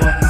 one.